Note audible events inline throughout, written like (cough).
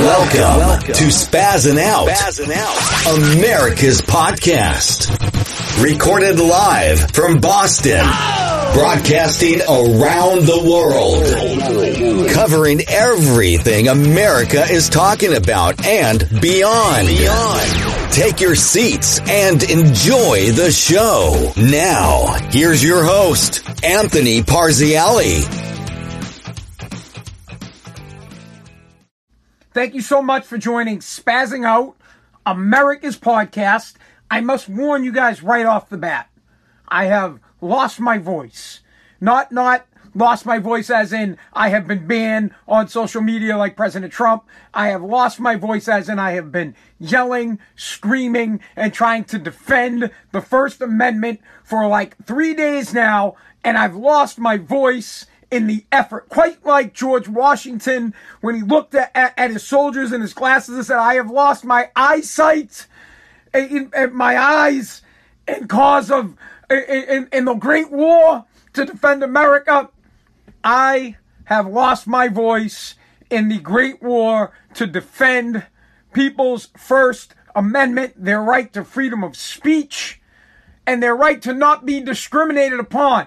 Welcome, to Out, Out, America's podcast. Recorded live from Boston, broadcasting around the world, covering everything America is talking about and beyond. beyond. Take your seats and enjoy the show. Now, here's your host, Anthony Parziale. Thank you so much for joining Spazzing Out, America's podcast. I must warn you guys right off the bat. I have lost my voice. Not, not lost my voice as in I have been banned on social media like President Trump. I have lost my voice as in I have been yelling, screaming, and trying to defend the First Amendment for like three days now. And I've lost my voice in the effort, quite like George Washington when he looked at, at, at his soldiers in his glasses and said, I have lost my eyesight, eh, in, in my eyes, in cause of, in, in the Great War to defend America. I have lost my voice in the Great War to defend people's First Amendment, their right to freedom of speech, and their right to not be discriminated upon.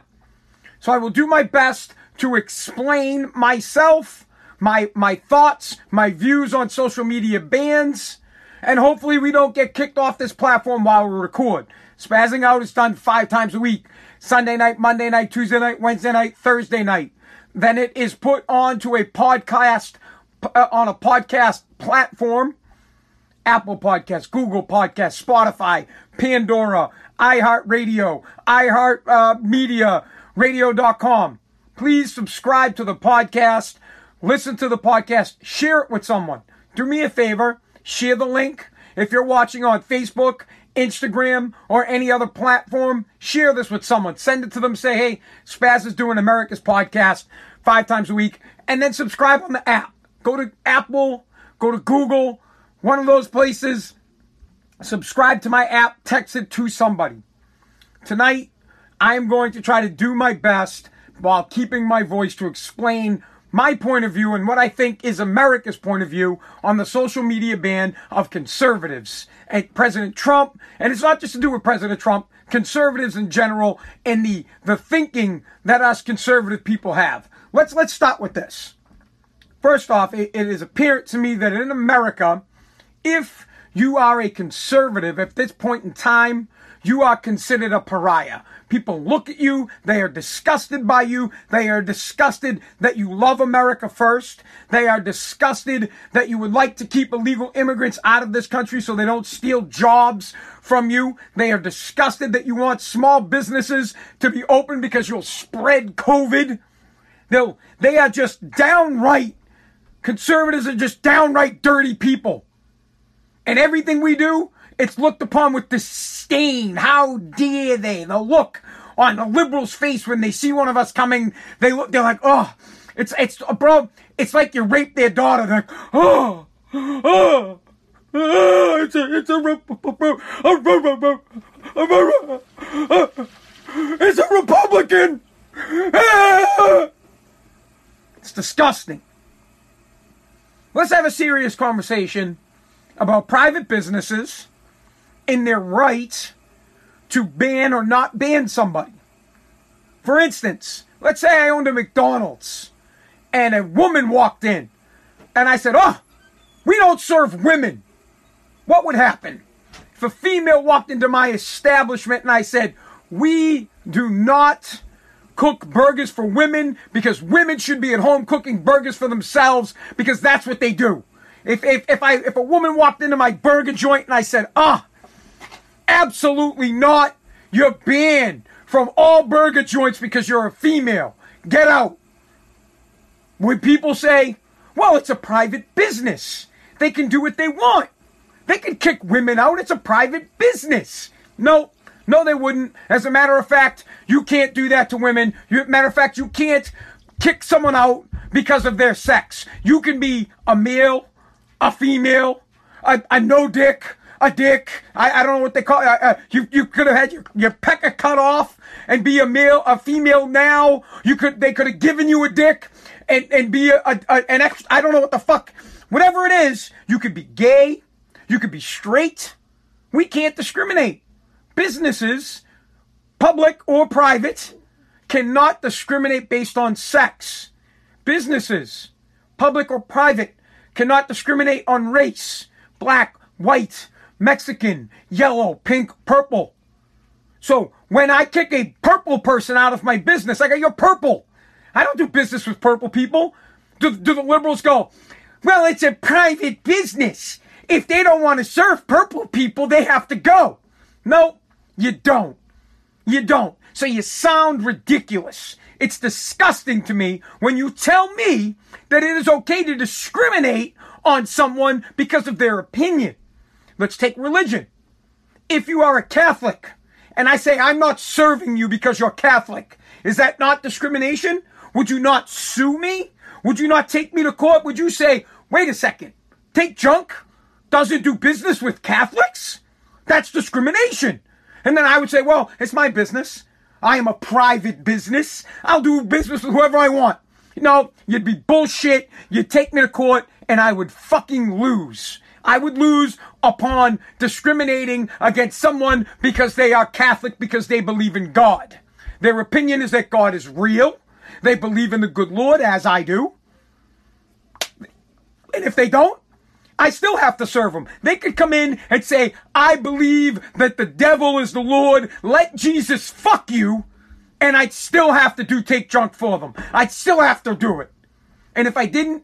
So I will do my best to explain myself, my my thoughts, my views on social media bans, and hopefully we don't get kicked off this platform while we record. Spazzing out is done five times a week. Sunday night, Monday night, Tuesday night, Wednesday night, Thursday night. Then it is put onto a podcast uh, on a podcast platform. Apple Podcasts, Google Podcasts, Spotify, Pandora, iHeartRadio, iHeart uh, Radio.com. Please subscribe to the podcast, listen to the podcast, share it with someone. Do me a favor, share the link. If you're watching on Facebook, Instagram, or any other platform, share this with someone. Send it to them. Say, hey, Spaz is doing America's podcast five times a week. And then subscribe on the app. Go to Apple, go to Google, one of those places. Subscribe to my app, text it to somebody. Tonight, I am going to try to do my best while keeping my voice to explain my point of view and what I think is America's point of view on the social media ban of conservatives and President Trump. And it's not just to do with President Trump, conservatives in general, and the, the thinking that us conservative people have. Let's, let's start with this. First off, it, it is apparent to me that in America, if you are a conservative at this point in time, you are considered a pariah. People look at you, they are disgusted by you, they are disgusted that you love America first, they are disgusted that you would like to keep illegal immigrants out of this country so they don't steal jobs from you, they are disgusted that you want small businesses to be open because you'll spread COVID. They'll, they are just downright, conservatives are just downright dirty people. And everything we do, it's looked upon with disdain. How dare they? The look on the liberal's face when they see one of us coming, they look, they're like, oh, it's, it's, bro, it's like you raped their daughter. They're like, oh, oh, oh, it's a, it's a, it's a Republican. It's disgusting. Let's have a serious conversation about private businesses in their right to ban or not ban somebody. For instance, let's say I owned a McDonald's and a woman walked in and I said, Oh, we don't serve women. What would happen? If a female walked into my establishment and I said, We do not cook burgers for women because women should be at home cooking burgers for themselves because that's what they do. If, if, if I if a woman walked into my burger joint and I said, ah, Absolutely not. You're banned from all burger joints because you're a female. Get out. When people say, well, it's a private business, they can do what they want. They can kick women out. It's a private business. No, no, they wouldn't. As a matter of fact, you can't do that to women. You, matter of fact, you can't kick someone out because of their sex. You can be a male, a female, a, a no dick, a dick. I, I don't know what they call it. Uh, uh, you you could have had your, your pecker cut off and be a male, a female now. You could they could have given you a dick and and be a, a, a an ex. I don't know what the fuck. Whatever it is, you could be gay. You could be straight. We can't discriminate. Businesses, public or private, cannot discriminate based on sex. Businesses, public or private, cannot discriminate on race, black, white, Mexican, yellow, pink, purple. So when I kick a purple person out of my business, I go, you're purple. I don't do business with purple people. Do, do the liberals go, well, it's a private business. If they don't want to serve purple people, they have to go. No, you don't. You don't. So you sound ridiculous. It's disgusting to me when you tell me that it is okay to discriminate on someone because of their opinion. Let's take religion. If you are a Catholic and I say I'm not serving you because you're Catholic, is that not discrimination? Would you not sue me? Would you not take me to court? Would you say, wait a second, take junk doesn't do business with Catholics? That's discrimination. And then I would say, well, it's my business. I am a private business. I'll do business with whoever I want. No, you'd be bullshit. You'd take me to court and I would fucking lose. I would lose upon discriminating against someone because they are Catholic because they believe in God. Their opinion is that God is real. They believe in the good Lord as I do. And if they don't, I still have to serve them. They could come in and say, I believe that the devil is the Lord. Let Jesus fuck you. And I'd still have to do take junk for them. I'd still have to do it. And if I didn't,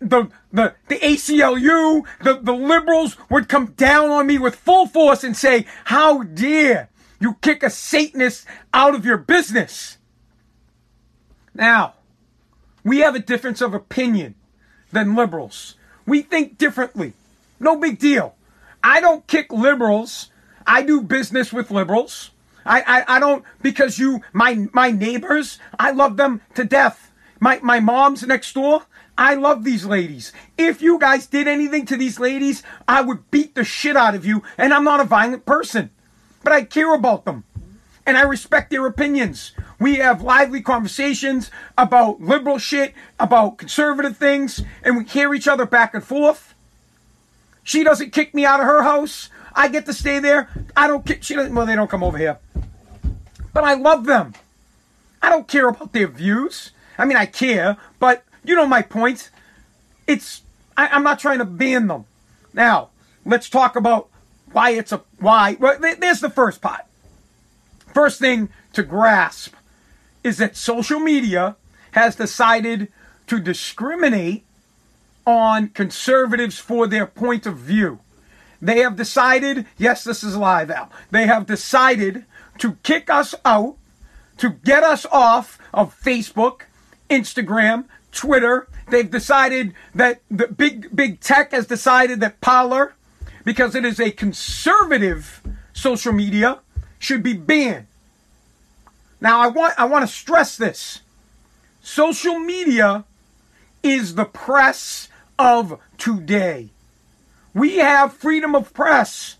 the, the, the ACLU, the, the liberals would come down on me with full force and say, how dare you kick a Satanist out of your business? Now, we have a difference of opinion than liberals. We think differently. No big deal. I don't kick liberals. I do business with liberals. I, I, I don't because you my my neighbors, I love them to death. My my mom's next door. I love these ladies. If you guys did anything to these ladies, I would beat the shit out of you, and I'm not a violent person. But I care about them. And I respect their opinions. We have lively conversations about liberal shit, about conservative things, and we hear each other back and forth. She doesn't kick me out of her house. I get to stay there. I don't kick. She doesn't. Well, they don't come over here. But I love them. I don't care about their views. I mean, I care, but you know my point. It's I, am not trying to ban them. Now, let's talk about why it's a why. Well, there's the first part. First thing to grasp is that social media has decided to discriminate on conservatives for their point of view. They have decided, yes, this is live, Al. They have decided to kick us out, to get us off of Facebook, Instagram, Twitter. They've decided that the big, big tech has decided that Parler, because it is a conservative social media, should be banned. Now I want I want to stress this. Social media is the press of today. We have freedom of press.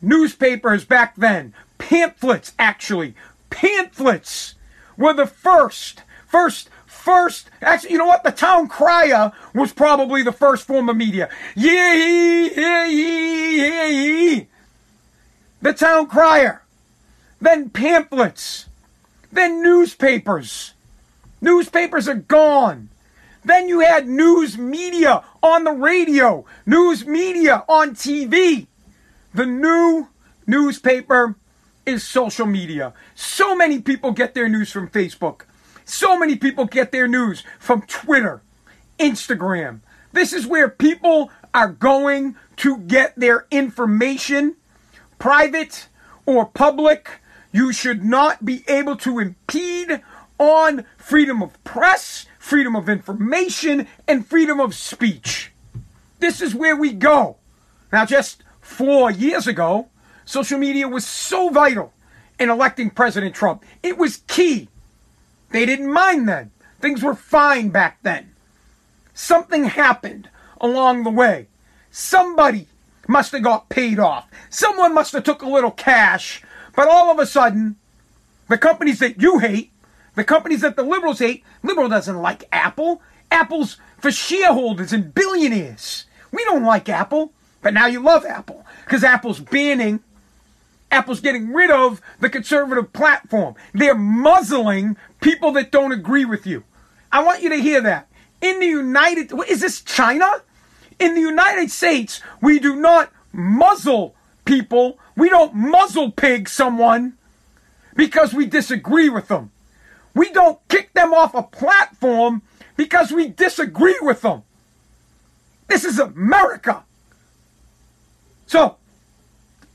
Newspapers back then, pamphlets actually, pamphlets were the first, first, first. Actually, you know what? The town crier was probably the first form of media. Yeah, yeah, yeah, yeah. The town crier. Then pamphlets. Then newspapers. Newspapers are gone. Then you had news media on the radio, news media on TV. The new newspaper is social media. So many people get their news from Facebook. So many people get their news from Twitter, Instagram. This is where people are going to get their information private or public, you should not be able to impede on freedom of press, freedom of information, and freedom of speech. This is where we go. Now, just four years ago, social media was so vital in electing President Trump. It was key. They didn't mind then. Things were fine back then. Something happened along the way. Somebody must have got paid off. Someone must have took a little cash. But all of a sudden, the companies that you hate, the companies that the liberals hate, liberal doesn't like Apple. Apple's for shareholders and billionaires. We don't like Apple, but now you love Apple because Apple's banning Apple's getting rid of the conservative platform. They're muzzling people that don't agree with you. I want you to hear that. In the United, is this China? In the United States, we do not muzzle people. We don't muzzle pig someone because we disagree with them. We don't kick them off a platform because we disagree with them. This is America. So,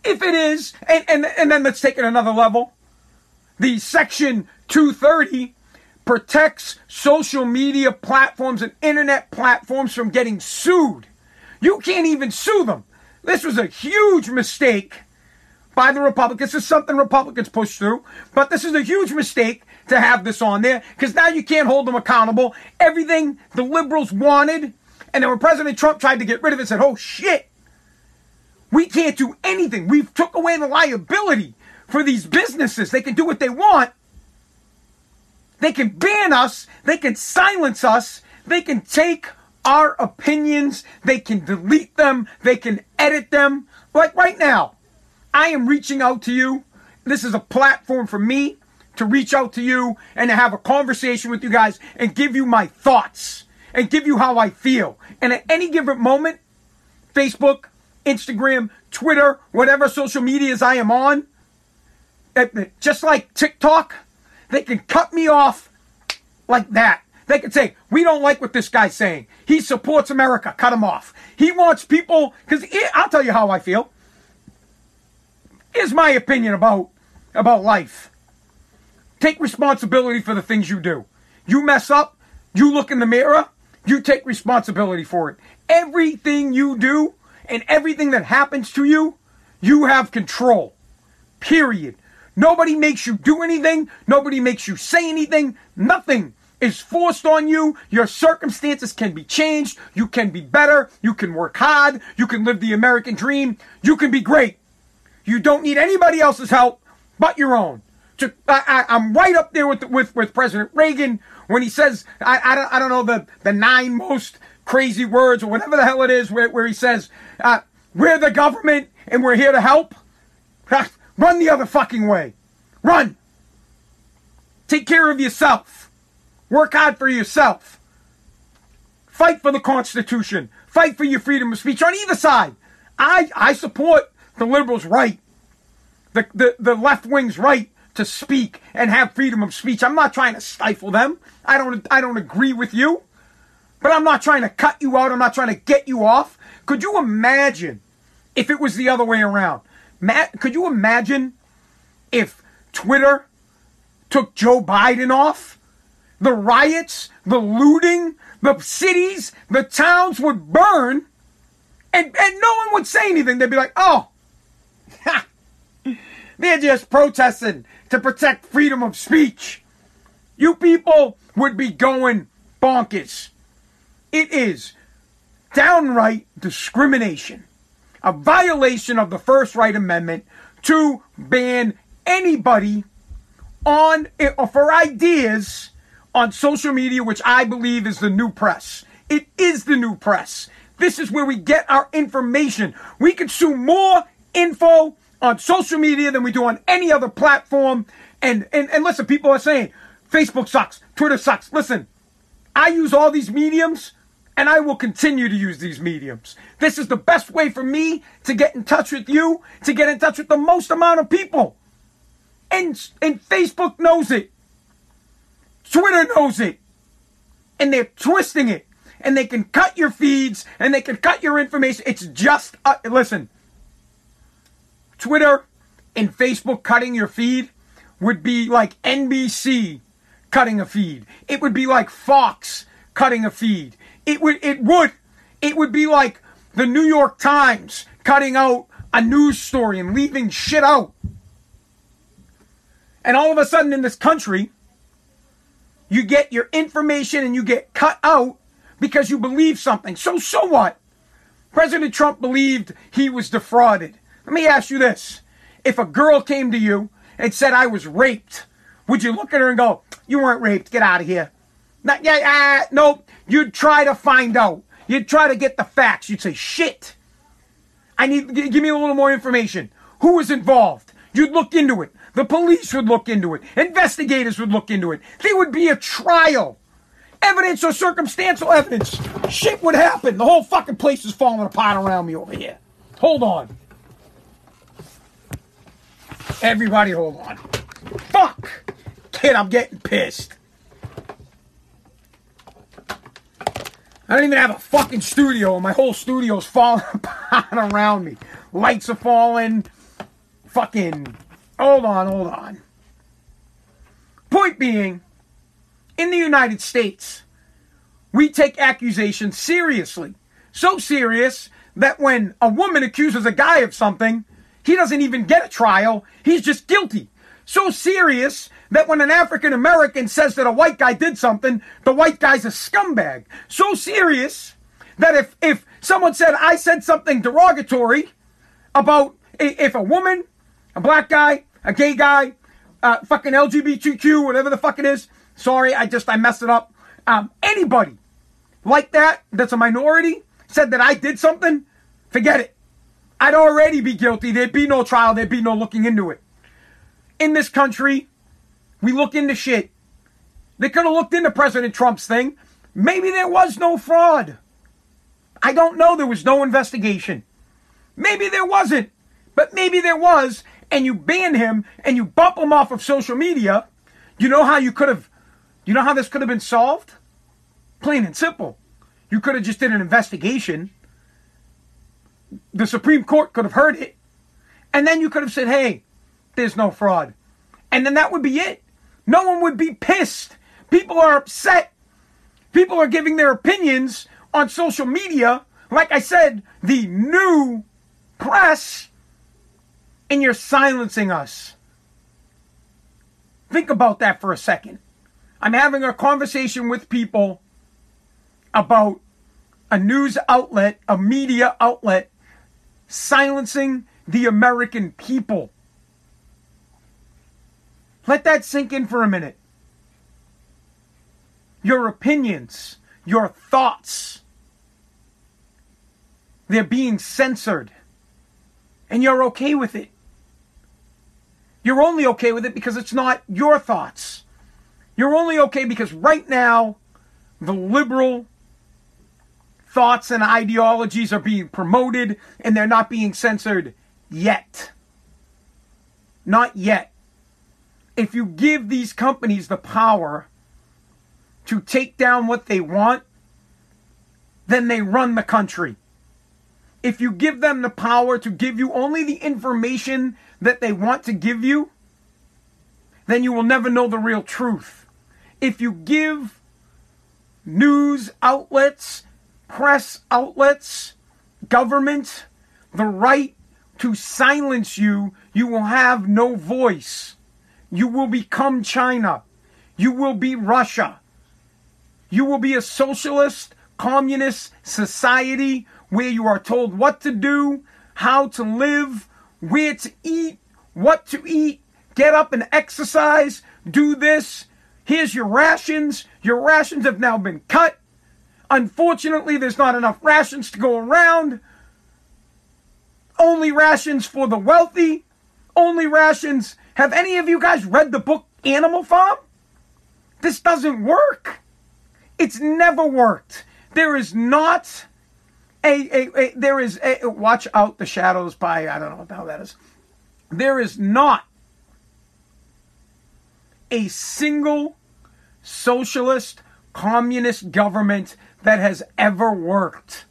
if it is, and, and, and then let's take it another level. The Section 230 protects social media platforms and internet platforms from getting sued. You can't even sue them. This was a huge mistake by the Republicans. This is something Republicans pushed through, but this is a huge mistake to have this on there because now you can't hold them accountable. Everything the liberals wanted, and then when President Trump tried to get rid of it, said, "Oh shit, we can't do anything. We've took away the liability for these businesses. They can do what they want. They can ban us. They can silence us. They can take our opinions. They can delete them. They can edit them. Like right now, I am reaching out to you. This is a platform for me to reach out to you and to have a conversation with you guys and give you my thoughts and give you how I feel. And at any given moment, Facebook, Instagram, Twitter, whatever social medias I am on, eh, just like TikTok, they can cut me off like that. They can say, we don't like what this guy's saying. He supports America. Cut him off. He wants people, because I'll tell you how I feel. Here's my opinion about, about life. Take responsibility for the things you do. You mess up, you look in the mirror, you take responsibility for it. Everything you do, and everything that happens to you, you have control. Period. Nobody makes you do anything. Nobody makes you say anything. Nothing is forced on you. Your circumstances can be changed. You can be better. You can work hard. You can live the American dream. You can be great. You don't need anybody else's help but your own. To, I, am right up there with, with, with President Reagan when he says, I, I, don't, I don't know the, the nine most crazy words or whatever the hell it is where, where he says, uh, we're the government and we're here to help. Run the other fucking way. Run. Take care of yourself. Work hard for yourself. Fight for the Constitution. Fight for your freedom of speech on either side. I, I support the liberals' right, the, the, the left wing's right to speak and have freedom of speech. I'm not trying to stifle them. I don't, I don't agree with you. But I'm not trying to cut you out. I'm not trying to get you off. Could you imagine if it was the other way around? Matt, could you imagine if Twitter took Joe Biden off? The riots, the looting, the cities, the towns would burn and, and no one would say anything. They'd be like, oh, they're just protesting to protect freedom of speech. You people would be going bonkers. It is downright discrimination, a violation of the First Right Amendment to ban anybody on uh, for ideas on social media, which I believe is the new press. It is the new press. This is where we get our information. We consume more info on social media than we do on any other platform. And, and, and listen, people are saying Facebook sucks, Twitter sucks. Listen, I use all these mediums and I will continue to use these mediums. This is the best way for me to get in touch with you, to get in touch with the most amount of people. And, and Facebook knows it. Twitter knows it. And they're twisting it. And they can cut your feeds and they can cut your information. It's just, uh, listen, Twitter and Facebook cutting your feed would be like NBC cutting a feed. It would be like Fox cutting a feed. It would it would it would be like the New York Times cutting out a news story and leaving shit out. And all of a sudden in this country, you get your information and you get cut out because you believe something. So, so what? President Trump believed he was defrauded. Let me ask you this. If a girl came to you and said, I was raped, would you look at her and go, You weren't raped, get out of here? Not, yeah, uh, no, you'd try to find out. You'd try to get the facts. You'd say, Shit. I need, give me a little more information. Who was involved? You'd look into it. The police would look into it. Investigators would look into it. There would be a trial. Evidence or circumstantial evidence. Shit would happen. The whole fucking place is falling apart around me over here. Hold on. Everybody hold on. Fuck! Kid, I'm getting pissed. I don't even have a fucking studio, and my whole studio's falling (laughs) apart around me. Lights are falling. Fucking. Hold on, hold on. Point being, in the United States, we take accusations seriously. So serious that when a woman accuses a guy of something, he doesn't even get a trial. He's just guilty. So serious that when an African American says that a white guy did something, the white guy's a scumbag. So serious that if, if someone said, I said something derogatory about if a woman, a black guy, a gay guy, uh, fucking LGBTQ, whatever the fuck it is, sorry, I just, I messed it up. Um, anybody like that, that's a minority, said that I did something, forget it. I'd already be guilty. There'd be no trial. There'd be no looking into it. In this country, we look into shit. They could have looked into President Trump's thing. Maybe there was no fraud. I don't know. There was no investigation. Maybe there wasn't. But maybe there was, and you ban him and you bump him off of social media. You know how you could have, you know how this could have been solved? Plain and simple. You could have just did an investigation the Supreme Court could have heard it, and then you could have said, hey, there's no fraud. And then that would be it. No one would be pissed. People are upset. People are giving their opinions on social media. Like I said, the new press, and you're silencing us. Think about that for a second. I'm having a conversation with people about a news outlet, a media outlet silencing the American people. Let that sink in for a minute. Your opinions, your thoughts, they're being censored. And you're okay with it. You're only okay with it because it's not your thoughts. You're only okay because right now, the liberal thoughts and ideologies are being promoted and they're not being censored yet. Not yet. If you give these companies the power to take down what they want, then they run the country. If you give them the power to give you only the information that they want to give you, then you will never know the real truth. If you give news outlets press outlets, government, the right to silence you, you will have no voice. You will become China. You will be Russia. You will be a socialist, communist society where you are told what to do, how to live, where to eat, what to eat, get up and exercise, do this. Here's your rations. Your rations have now been cut. Unfortunately, there's not enough rations to go around. Only rations for the wealthy. Only rations. Have any of you guys read the book Animal Farm? This doesn't work. It's never worked. There is not a, a, a there is a, watch out the shadows by I don't know what the hell that is. There is not a single socialist communist government that has ever worked.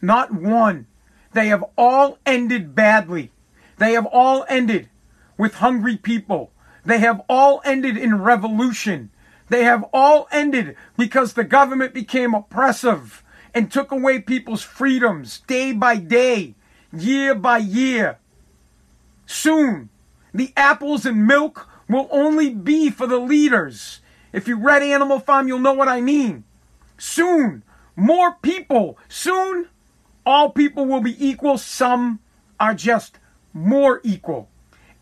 Not one. They have all ended badly. They have all ended with hungry people. They have all ended in revolution. They have all ended because the government became oppressive and took away people's freedoms day by day, year by year. Soon, the apples and milk will only be for the leaders. If you read Animal Farm, you'll know what I mean. Soon, more people. Soon, all people will be equal. Some are just more equal.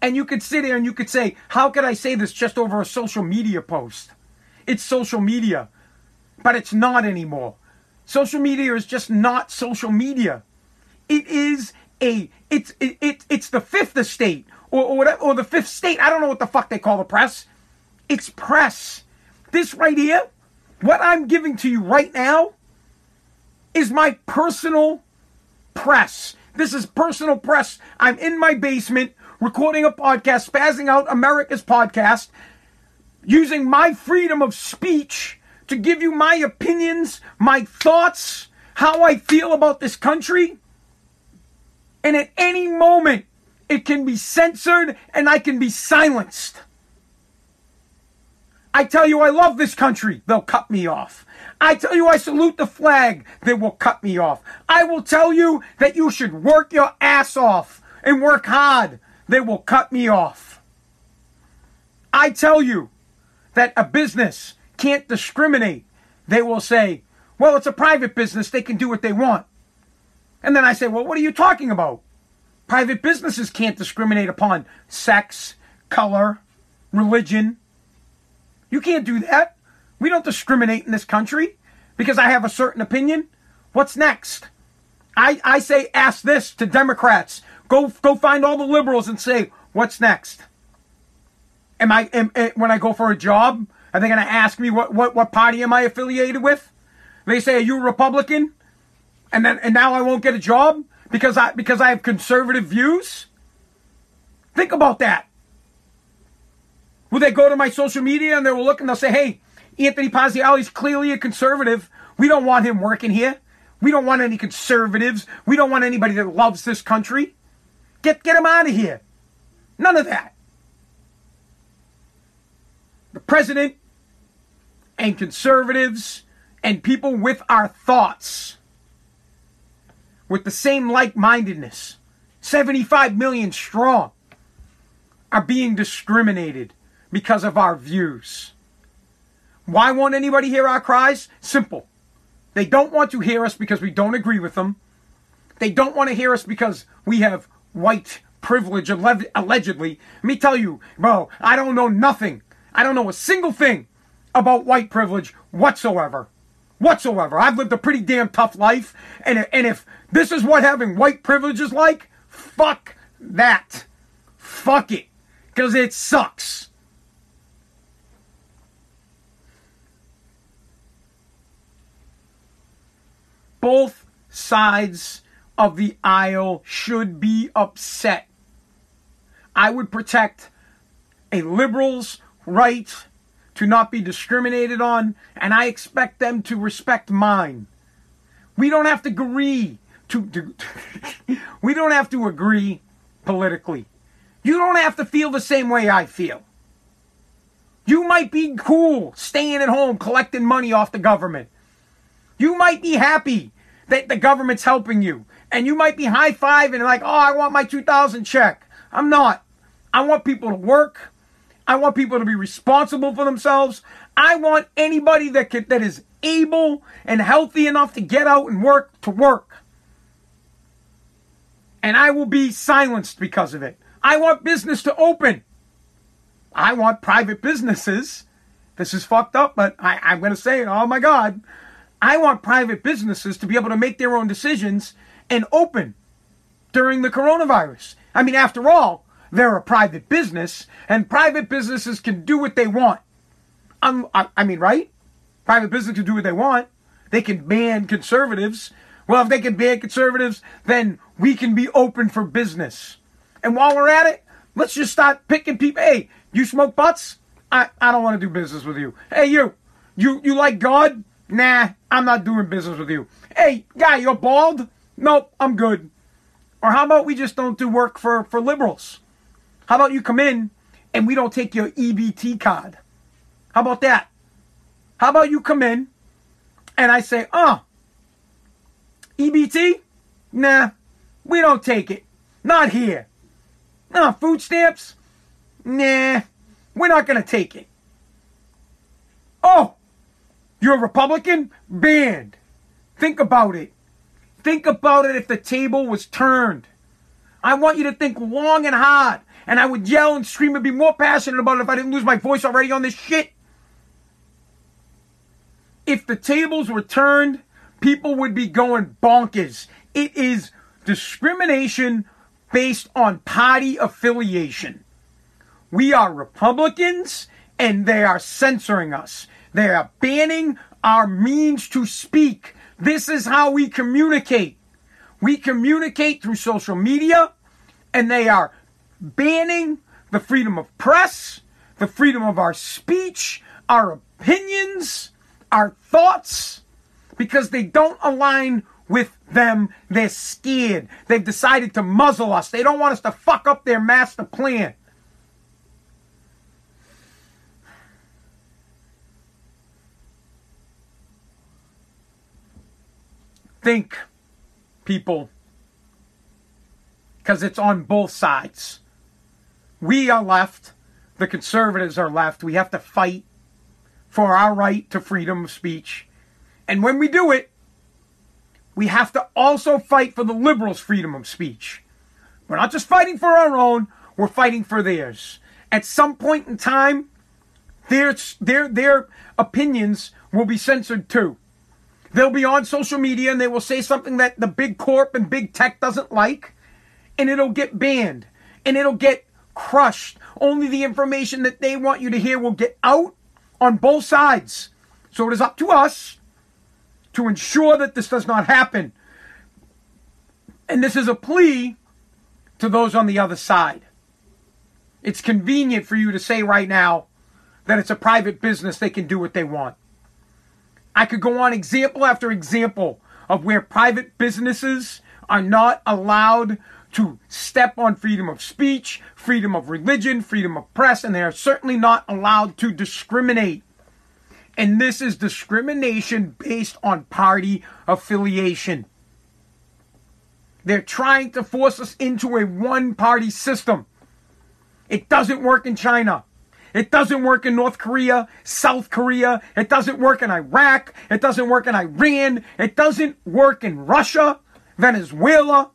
And you could sit there and you could say, how could I say this just over a social media post? It's social media, but it's not anymore. Social media is just not social media. It is a it's it, it it's the fifth estate or or, whatever, or the fifth state. I don't know what the fuck they call the press. It's press. This right here, what I'm giving to you right now, is my personal press. This is personal press. I'm in my basement recording a podcast, spazzing out America's podcast, using my freedom of speech to give you my opinions, my thoughts, how I feel about this country. And at any moment, it can be censored and I can be silenced. I tell you I love this country, they'll cut me off. I tell you I salute the flag, they will cut me off. I will tell you that you should work your ass off and work hard, they will cut me off. I tell you that a business can't discriminate. They will say, well, it's a private business, they can do what they want. And then I say, well, what are you talking about? Private businesses can't discriminate upon sex, color, religion. You can't do that. We don't discriminate in this country because I have a certain opinion. What's next? I, I say ask this to Democrats. Go go find all the liberals and say, what's next? Am I am, am, when I go for a job, are they going to ask me what, what what party am I affiliated with? They say, are you a Republican? And then and now I won't get a job because I because I have conservative views. Think about that. Will they go to my social media and they will look and they'll say, hey, Anthony Pazziali's clearly a conservative. We don't want him working here. We don't want any conservatives. We don't want anybody that loves this country. Get get him out of here. None of that. The president and conservatives and people with our thoughts, with the same like mindedness, 75 million strong, are being discriminated because of our views. Why won't anybody hear our cries? Simple. They don't want to hear us because we don't agree with them. They don't want to hear us because we have white privilege, allegedly. Let me tell you, bro, I don't know nothing. I don't know a single thing about white privilege whatsoever. Whatsoever. I've lived a pretty damn tough life. And, and if this is what having white privilege is like, fuck that. Fuck it. Because it sucks. Both sides of the aisle should be upset. I would protect a liberal's right to not be discriminated on, and I expect them to respect mine. We don't have to agree to, to (laughs) we don't have to agree politically. You don't have to feel the same way I feel. You might be cool staying at home collecting money off the government. You might be happy that the government's helping you. And you might be high fiving and like, oh, I want my 2000 check. I'm not. I want people to work. I want people to be responsible for themselves. I want anybody that can, that is able and healthy enough to get out and work to work. And I will be silenced because of it. I want business to open. I want private businesses. This is fucked up, but I, I'm going to say it. Oh my God. I want private businesses to be able to make their own decisions and open during the coronavirus. I mean, after all, they're a private business, and private businesses can do what they want. I'm, I, I mean, right? Private business can do what they want. They can ban conservatives. Well, if they can ban conservatives, then we can be open for business. And while we're at it, let's just start picking people. Hey, you smoke butts? I, I don't want to do business with you. Hey, you, you, you like God? Nah, I'm not doing business with you. Hey, guy, you're bald? Nope, I'm good. Or how about we just don't do work for, for liberals? How about you come in and we don't take your EBT card? How about that? How about you come in and I say, uh, oh, EBT? Nah, we don't take it. Not here. No, food stamps? Nah, we're not going to take it. Oh, you're a Republican? Banned. Think about it. Think about it if the table was turned. I want you to think long and hard. And I would yell and scream and be more passionate about it if I didn't lose my voice already on this shit. If the tables were turned, people would be going bonkers. It is discrimination based on party affiliation. We are Republicans and they are censoring us. They are banning our means to speak. This is how we communicate. We communicate through social media and they are banning the freedom of press, the freedom of our speech, our opinions, our thoughts, because they don't align with them. They're scared. They've decided to muzzle us. They don't want us to fuck up their master plan. Think, people, because it's on both sides. We are left, the conservatives are left. We have to fight for our right to freedom of speech. And when we do it, we have to also fight for the liberals' freedom of speech. We're not just fighting for our own, we're fighting for theirs. At some point in time, their, their, their opinions will be censored too. They'll be on social media and they will say something that the big corp and big tech doesn't like, and it'll get banned and it'll get crushed. Only the information that they want you to hear will get out on both sides. So it is up to us to ensure that this does not happen. And this is a plea to those on the other side. It's convenient for you to say right now that it's a private business, they can do what they want. I could go on example after example of where private businesses are not allowed to step on freedom of speech, freedom of religion, freedom of press, and they are certainly not allowed to discriminate. And this is discrimination based on party affiliation. They're trying to force us into a one party system. It doesn't work in China. It doesn't work in North Korea, South Korea. It doesn't work in Iraq. It doesn't work in Iran. It doesn't work in Russia, Venezuela.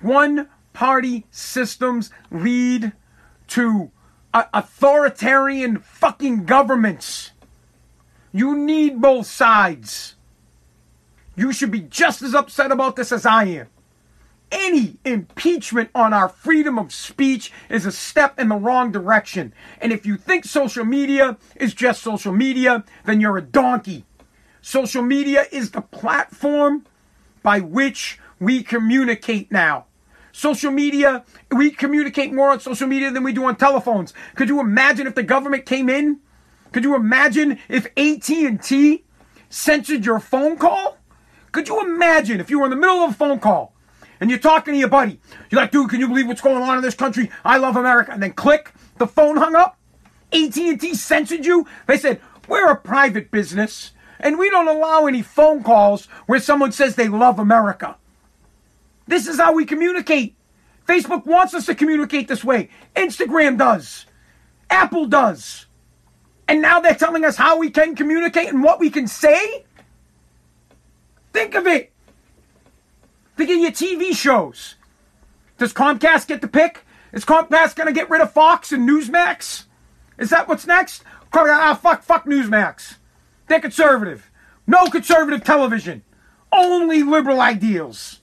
One party systems lead to uh, authoritarian fucking governments. You need both sides. You should be just as upset about this as I am. Any impeachment on our freedom of speech is a step in the wrong direction. And if you think social media is just social media, then you're a donkey. Social media is the platform by which we communicate now. Social media, we communicate more on social media than we do on telephones. Could you imagine if the government came in could you imagine if AT&T censored your phone call? Could you imagine if you were in the middle of a phone call and you're talking to your buddy? You're like, dude, can you believe what's going on in this country? I love America. And then click, the phone hung up. AT&T censored you. They said, we're a private business and we don't allow any phone calls where someone says they love America. This is how we communicate. Facebook wants us to communicate this way. Instagram does. Apple does. And now they're telling us how we can communicate and what we can say? Think of it. Think of your TV shows. Does Comcast get the pick? Is Comcast going to get rid of Fox and Newsmax? Is that what's next? Ah, fuck, fuck Newsmax. They're conservative. No conservative television. Only liberal ideals.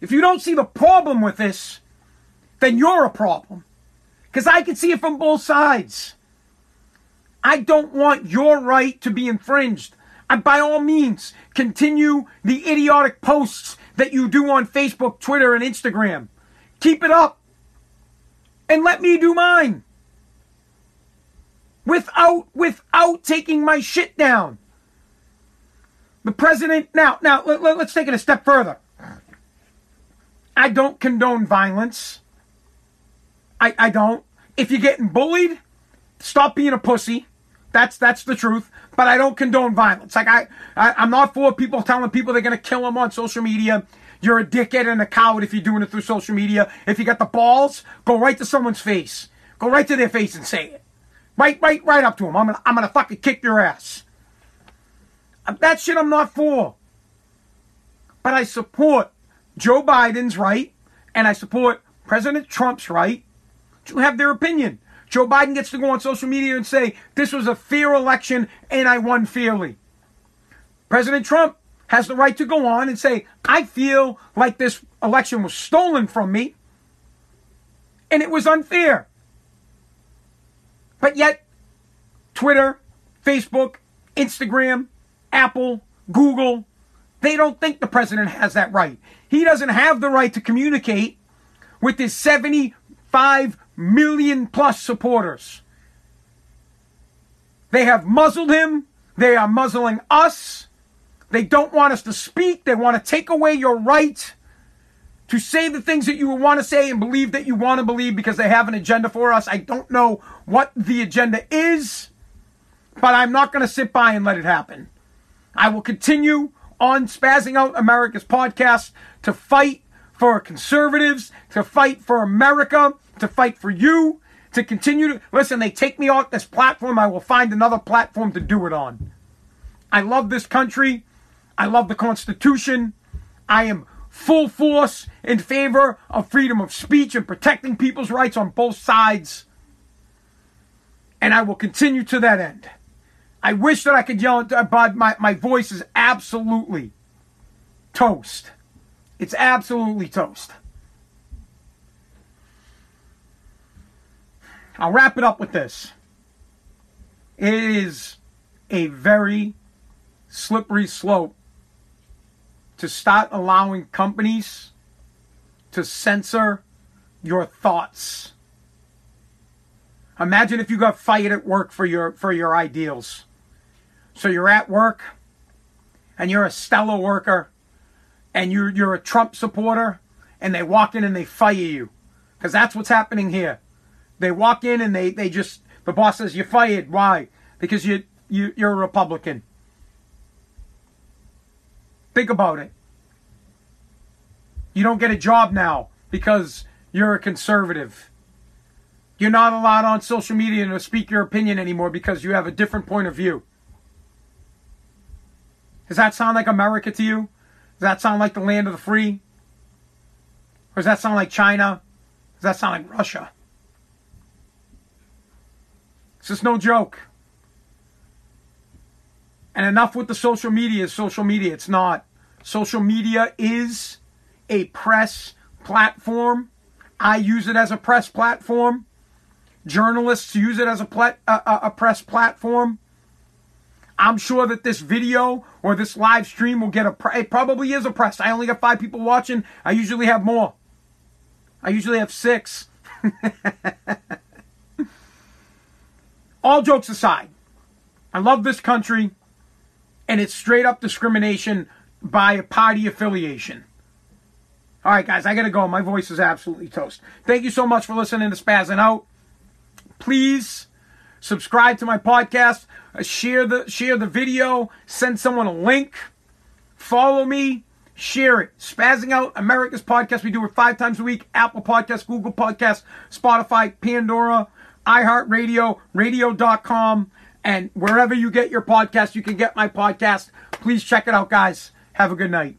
If you don't see the problem with this, then you're a problem. Because I can see it from both sides. I don't want your right to be infringed. And by all means, continue the idiotic posts that you do on Facebook, Twitter, and Instagram. Keep it up. And let me do mine. Without, without taking my shit down. The president, now, now, let, us take it a step further. I don't condone violence. I, I don't. If you're getting bullied, stop being a pussy. That's that's the truth. But I don't condone violence. Like I, I am not for people telling people they're gonna kill them on social media. You're a dickhead and a coward if you're doing it through social media. If you got the balls, go right to someone's face. Go right to their face and say it. Right, right, right up to them. I'm gonna, I'm gonna fucking kick your ass. Uh, that shit I'm not for. But I support Joe Biden's right, and I support President Trump's right to have their opinion. Joe Biden gets to go on social media and say, this was a fair election and I won fairly. President Trump has the right to go on and say, I feel like this election was stolen from me and it was unfair. But yet, Twitter, Facebook, Instagram, Apple, Google, they don't think the president has that right. He doesn't have the right to communicate with his 75 million plus supporters. They have muzzled him. They are muzzling us. They don't want us to speak. They want to take away your right to say the things that you want to say and believe that you want to believe because they have an agenda for us. I don't know what the agenda is, but I'm not going to sit by and let it happen. I will continue on Spazzing Out America's podcast to fight for conservatives, to fight for America, to fight for you, to continue to listen. They take me off this platform, I will find another platform to do it on. I love this country. I love the Constitution. I am full force in favor of freedom of speech and protecting people's rights on both sides. And I will continue to that end. I wish that I could yell but my, my voice is absolutely toast. It's absolutely toast. I'll wrap it up with this. It is a very slippery slope to start allowing companies to censor your thoughts. Imagine if you got fired at work for your for your ideals. So you're at work and you're a stellar worker and you're you're a Trump supporter and they walk in and they fire you. Because that's what's happening here. They walk in and they, they just the boss says you're fired. Why? Because you you you're a Republican. Think about it. You don't get a job now because you're a conservative. You're not allowed on social media to speak your opinion anymore because you have a different point of view. Does that sound like America to you? Does that sound like the land of the free? Or does that sound like China? Does that sound like Russia? This is no joke. And enough with the social media social media. It's not. Social media is a press platform. I use it as a press platform. Journalists use it as a, a, a press platform. I'm sure that this video or this live stream will get a. Pre- it probably is a press. I only got five people watching. I usually have more. I usually have six. (laughs) all jokes aside, I love this country, and it's straight up discrimination by a party affiliation. All right, guys, I gotta go. My voice is absolutely toast. Thank you so much for listening to Spazzing Out. Please subscribe to my podcast, uh, share the share the video, send someone a link, follow me, share it. Spazzing Out America's podcast. We do it five times a week. Apple Podcasts, Google Podcasts, Spotify, Pandora iHeartRadio, radio.com, and wherever you get your podcast, you can get my podcast. Please check it out, guys. Have a good night.